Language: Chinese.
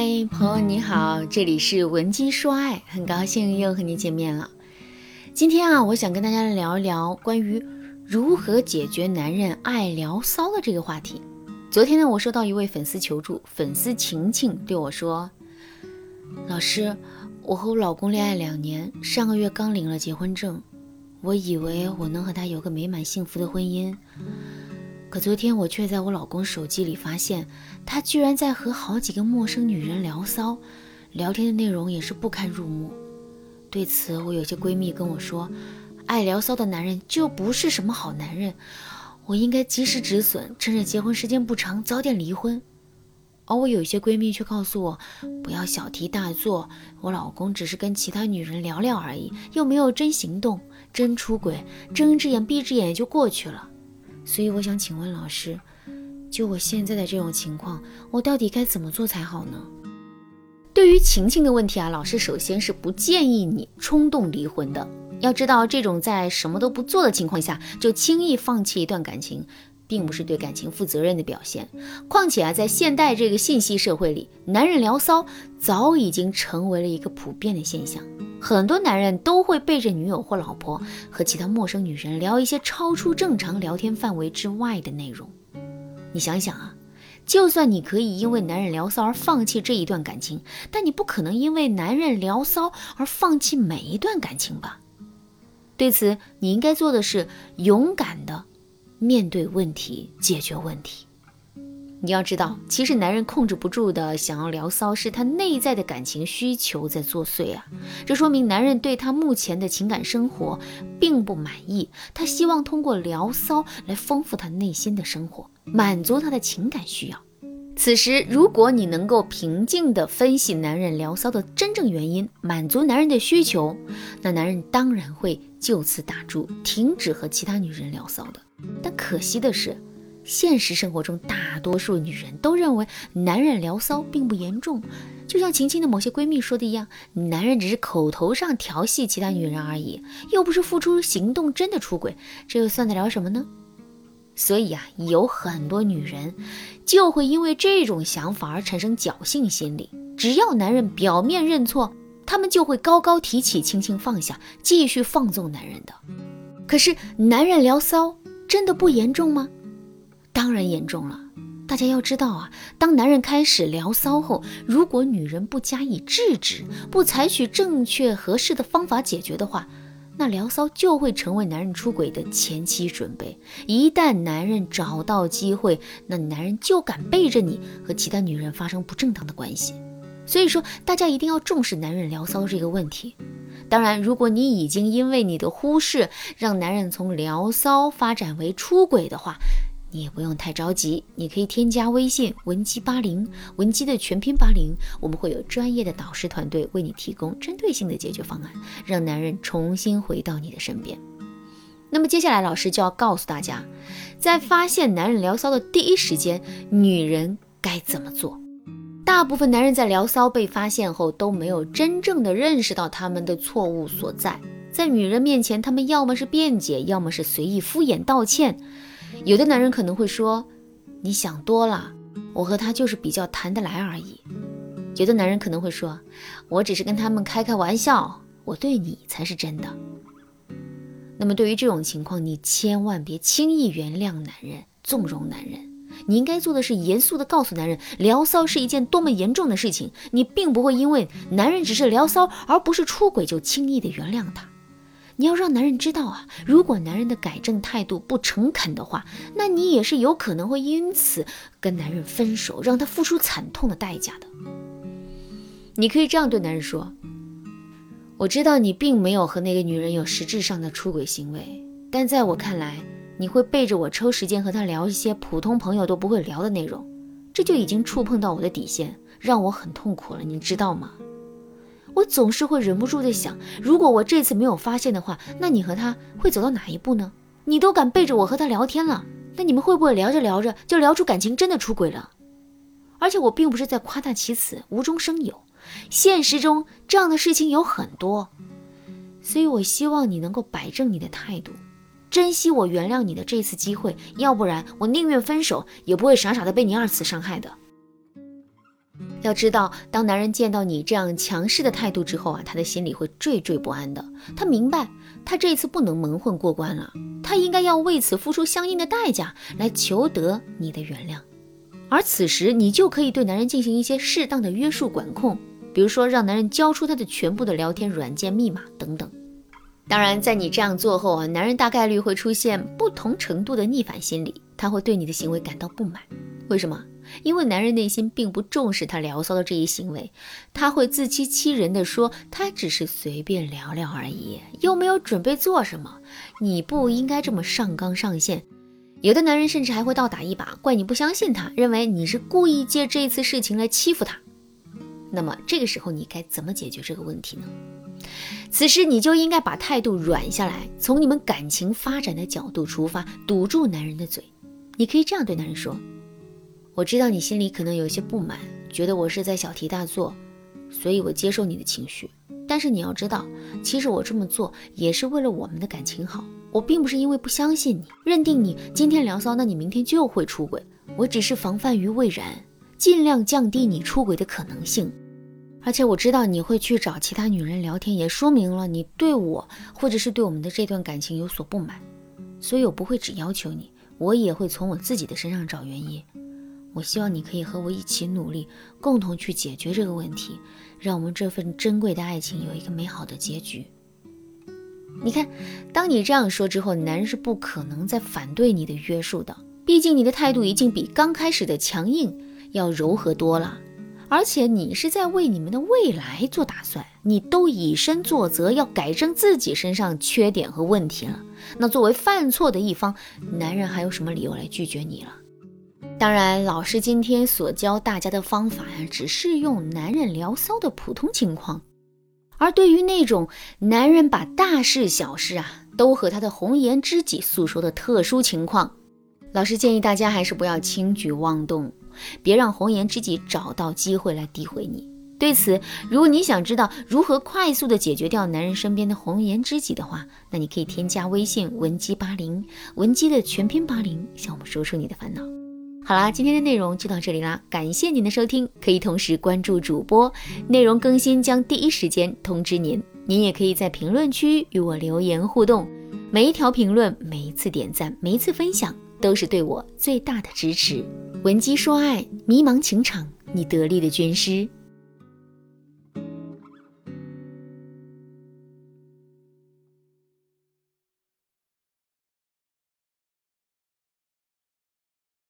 嗨，朋友你好，这里是文姬说爱，很高兴又和你见面了。今天啊，我想跟大家聊一聊关于如何解决男人爱聊骚的这个话题。昨天呢，我收到一位粉丝求助，粉丝晴晴对我说：“老师，我和我老公恋爱两年，上个月刚领了结婚证，我以为我能和他有个美满幸福的婚姻。”可昨天我却在我老公手机里发现，他居然在和好几个陌生女人聊骚，聊天的内容也是不堪入目。对此，我有些闺蜜跟我说，爱聊骚的男人就不是什么好男人，我应该及时止损，趁着结婚时间不长，早点离婚。而我有些闺蜜却告诉我，不要小题大做，我老公只是跟其他女人聊聊而已，又没有真行动，真出轨，睁一只眼闭一只眼也就过去了。所以我想请问老师，就我现在的这种情况，我到底该怎么做才好呢？对于晴晴的问题啊，老师首先是不建议你冲动离婚的。要知道，这种在什么都不做的情况下就轻易放弃一段感情，并不是对感情负责任的表现。况且啊，在现代这个信息社会里，男人聊骚早已经成为了一个普遍的现象。很多男人都会背着女友或老婆和其他陌生女人聊一些超出正常聊天范围之外的内容。你想想啊，就算你可以因为男人聊骚而放弃这一段感情，但你不可能因为男人聊骚而放弃每一段感情吧？对此，你应该做的是勇敢的面对问题，解决问题。你要知道，其实男人控制不住的想要聊骚，是他内在的感情需求在作祟啊。这说明男人对他目前的情感生活并不满意，他希望通过聊骚来丰富他内心的生活，满足他的情感需要。此时，如果你能够平静地分析男人聊骚的真正原因，满足男人的需求，那男人当然会就此打住，停止和其他女人聊骚的。但可惜的是。现实生活中，大多数女人都认为男人聊骚并不严重，就像晴晴的某些闺蜜说的一样，男人只是口头上调戏其他女人而已，又不是付出行动真的出轨，这又算得了什么呢？所以啊，有很多女人就会因为这种想法而产生侥幸心理，只要男人表面认错，她们就会高高提起，轻轻放下，继续放纵男人的。可是，男人聊骚真的不严重吗？当然严重了，大家要知道啊，当男人开始聊骚后，如果女人不加以制止，不采取正确合适的方法解决的话，那聊骚就会成为男人出轨的前期准备。一旦男人找到机会，那男人就敢背着你和其他女人发生不正当的关系。所以说，大家一定要重视男人聊骚这个问题。当然，如果你已经因为你的忽视，让男人从聊骚发展为出轨的话，你也不用太着急，你可以添加微信文姬八零，文姬的全拼八零，我们会有专业的导师团队为你提供针对性的解决方案，让男人重新回到你的身边。那么接下来，老师就要告诉大家，在发现男人聊骚的第一时间，女人该怎么做。大部分男人在聊骚被发现后，都没有真正的认识到他们的错误所在，在女人面前，他们要么是辩解，要么是随意敷衍道歉。有的男人可能会说：“你想多了，我和他就是比较谈得来而已。”有的男人可能会说：“我只是跟他们开开玩笑，我对你才是真的。”那么对于这种情况，你千万别轻易原谅男人、纵容男人。你应该做的是严肃地告诉男人，聊骚是一件多么严重的事情。你并不会因为男人只是聊骚，而不是出轨，就轻易地原谅他。你要让男人知道啊，如果男人的改正态度不诚恳的话，那你也是有可能会因此跟男人分手，让他付出惨痛的代价的。你可以这样对男人说：“我知道你并没有和那个女人有实质上的出轨行为，但在我看来，你会背着我抽时间和他聊一些普通朋友都不会聊的内容，这就已经触碰到我的底线，让我很痛苦了，你知道吗？”我总是会忍不住的想，如果我这次没有发现的话，那你和他会走到哪一步呢？你都敢背着我和他聊天了，那你们会不会聊着聊着就聊出感情，真的出轨了？而且我并不是在夸大其词，无中生有，现实中这样的事情有很多，所以我希望你能够摆正你的态度，珍惜我原谅你的这次机会，要不然我宁愿分手，也不会傻傻的被你二次伤害的。要知道，当男人见到你这样强势的态度之后啊，他的心里会惴惴不安的。他明白，他这次不能蒙混过关了，他应该要为此付出相应的代价，来求得你的原谅。而此时，你就可以对男人进行一些适当的约束管控，比如说让男人交出他的全部的聊天软件密码等等。当然，在你这样做后啊，男人大概率会出现不同程度的逆反心理，他会对你的行为感到不满。为什么？因为男人内心并不重视他聊骚的这一行为，他会自欺欺人的说他只是随便聊聊而已，又没有准备做什么。你不应该这么上纲上线。有的男人甚至还会倒打一耙，怪你不相信他，认为你是故意借这次事情来欺负他。那么这个时候你该怎么解决这个问题呢？此时你就应该把态度软下来，从你们感情发展的角度出发，堵住男人的嘴。你可以这样对男人说。我知道你心里可能有些不满，觉得我是在小题大做，所以我接受你的情绪。但是你要知道，其实我这么做也是为了我们的感情好。我并不是因为不相信你，认定你今天聊骚，那你明天就会出轨。我只是防范于未然，尽量降低你出轨的可能性。而且我知道你会去找其他女人聊天，也说明了你对我或者是对我们的这段感情有所不满。所以我不会只要求你，我也会从我自己的身上找原因。我希望你可以和我一起努力，共同去解决这个问题，让我们这份珍贵的爱情有一个美好的结局。你看，当你这样说之后，男人是不可能再反对你的约束的。毕竟你的态度已经比刚开始的强硬要柔和多了，而且你是在为你们的未来做打算，你都以身作则，要改正自己身上缺点和问题了。那作为犯错的一方，男人还有什么理由来拒绝你了？当然，老师今天所教大家的方法呀，只适用男人聊骚的普通情况，而对于那种男人把大事小事啊都和他的红颜知己诉说的特殊情况，老师建议大家还是不要轻举妄动，别让红颜知己找到机会来诋毁你。对此，如果你想知道如何快速的解决掉男人身边的红颜知己的话，那你可以添加微信文姬八零，文姬的全拼八零，向我们说出你的烦恼。好啦，今天的内容就到这里啦，感谢您的收听，可以同时关注主播，内容更新将第一时间通知您。您也可以在评论区与我留言互动，每一条评论、每一次点赞、每一次分享，都是对我最大的支持。闻鸡说爱，迷茫情场，你得力的军师。